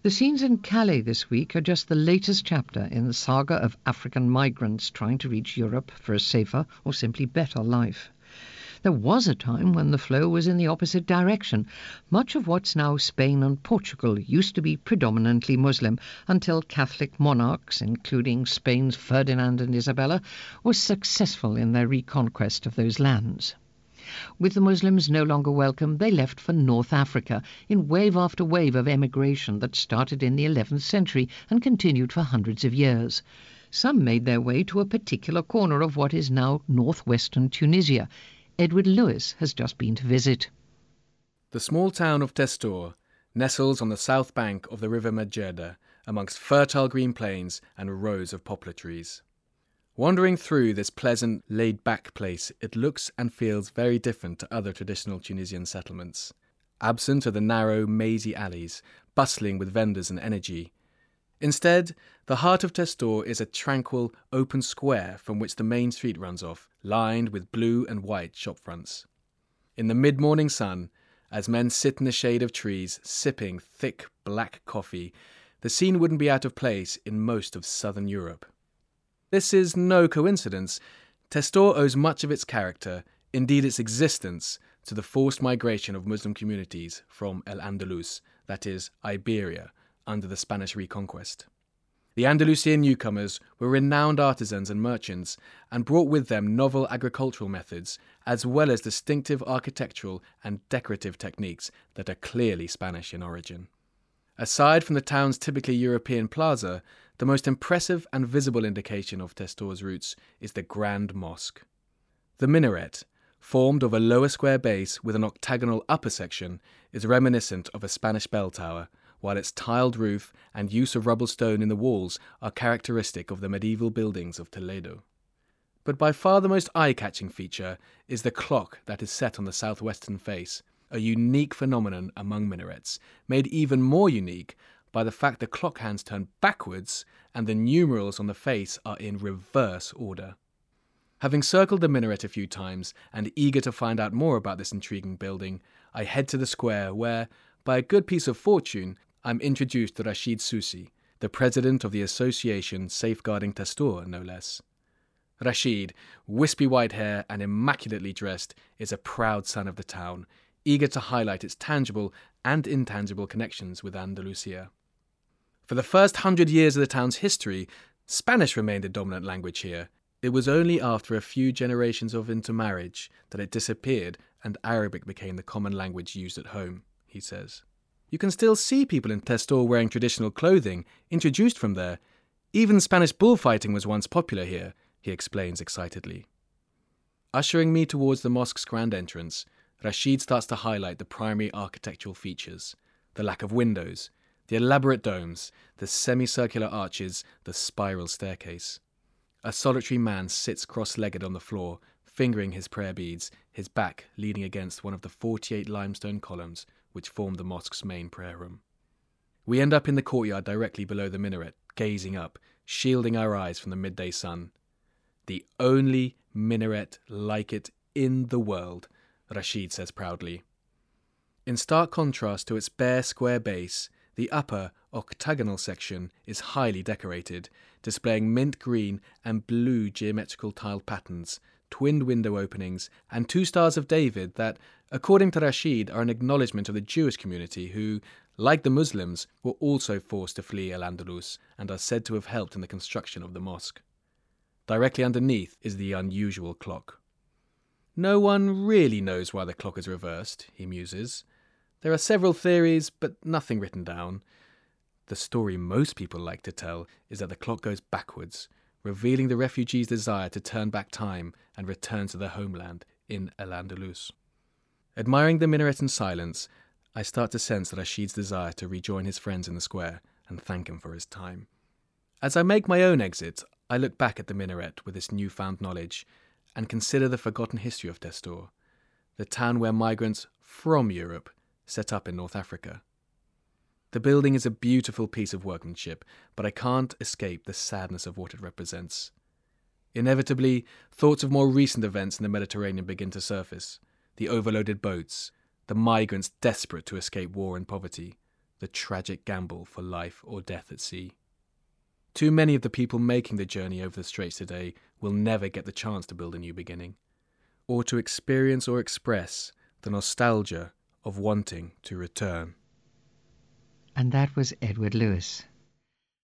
The scenes in Calais this week are just the latest chapter in the saga of African migrants trying to reach Europe for a safer or simply better life. There was a time when the flow was in the opposite direction. Much of what's now Spain and Portugal used to be predominantly Muslim until Catholic monarchs, including Spain's Ferdinand and Isabella, were successful in their reconquest of those lands. With the Muslims no longer welcome, they left for North Africa in wave after wave of emigration that started in the 11th century and continued for hundreds of years. Some made their way to a particular corner of what is now northwestern Tunisia. Edward Lewis has just been to visit. The small town of Testour nestles on the south bank of the river Medjerda amongst fertile green plains and rows of poplar trees. Wandering through this pleasant, laid back place, it looks and feels very different to other traditional Tunisian settlements. Absent are the narrow, mazy alleys, bustling with vendors and energy. Instead, the heart of Testour is a tranquil, open square from which the main street runs off, lined with blue and white shop fronts. In the mid morning sun, as men sit in the shade of trees, sipping thick black coffee, the scene wouldn't be out of place in most of southern Europe. This is no coincidence. Testour owes much of its character, indeed its existence, to the forced migration of Muslim communities from El Andalus, that is, Iberia, under the Spanish reconquest. The Andalusian newcomers were renowned artisans and merchants and brought with them novel agricultural methods, as well as distinctive architectural and decorative techniques that are clearly Spanish in origin. Aside from the town's typically European plaza, the most impressive and visible indication of Testour's roots is the Grand Mosque. The minaret, formed of a lower square base with an octagonal upper section, is reminiscent of a Spanish bell tower, while its tiled roof and use of rubble stone in the walls are characteristic of the medieval buildings of Toledo. But by far the most eye catching feature is the clock that is set on the southwestern face, a unique phenomenon among minarets, made even more unique by the fact the clock hands turn backwards and the numerals on the face are in reverse order. Having circled the minaret a few times and eager to find out more about this intriguing building, I head to the square where, by a good piece of fortune, I'm introduced to Rashid Susi, the president of the association safeguarding Testour, no less. Rashid, wispy white hair and immaculately dressed, is a proud son of the town, eager to highlight its tangible and intangible connections with Andalusia. For the first hundred years of the town's history, Spanish remained the dominant language here. It was only after a few generations of intermarriage that it disappeared and Arabic became the common language used at home, he says. You can still see people in Testour wearing traditional clothing, introduced from there. Even Spanish bullfighting was once popular here, he explains excitedly. Ushering me towards the mosque's grand entrance, Rashid starts to highlight the primary architectural features the lack of windows, the elaborate domes, the semicircular arches, the spiral staircase. A solitary man sits cross legged on the floor, fingering his prayer beads, his back leaning against one of the 48 limestone columns which form the mosque's main prayer room. We end up in the courtyard directly below the minaret, gazing up, shielding our eyes from the midday sun. The only minaret like it in the world, Rashid says proudly. In stark contrast to its bare square base, the upper, octagonal section is highly decorated, displaying mint green and blue geometrical tiled patterns, twinned window openings, and two stars of David that, according to Rashid, are an acknowledgement of the Jewish community who, like the Muslims, were also forced to flee Al Andalus and are said to have helped in the construction of the mosque. Directly underneath is the unusual clock. No one really knows why the clock is reversed, he muses. There are several theories, but nothing written down. The story most people like to tell is that the clock goes backwards, revealing the refugees' desire to turn back time and return to their homeland in El Andalus. Admiring the minaret in silence, I start to sense Rashid's desire to rejoin his friends in the square and thank him for his time. As I make my own exit, I look back at the minaret with this newfound knowledge and consider the forgotten history of Testour, the town where migrants from Europe set up in North Africa. The building is a beautiful piece of workmanship, but I can't escape the sadness of what it represents. Inevitably, thoughts of more recent events in the Mediterranean begin to surface the overloaded boats, the migrants desperate to escape war and poverty, the tragic gamble for life or death at sea. Too many of the people making the journey over the Straits today will never get the chance to build a new beginning, or to experience or express the nostalgia of wanting to return. And that was Edward Lewis.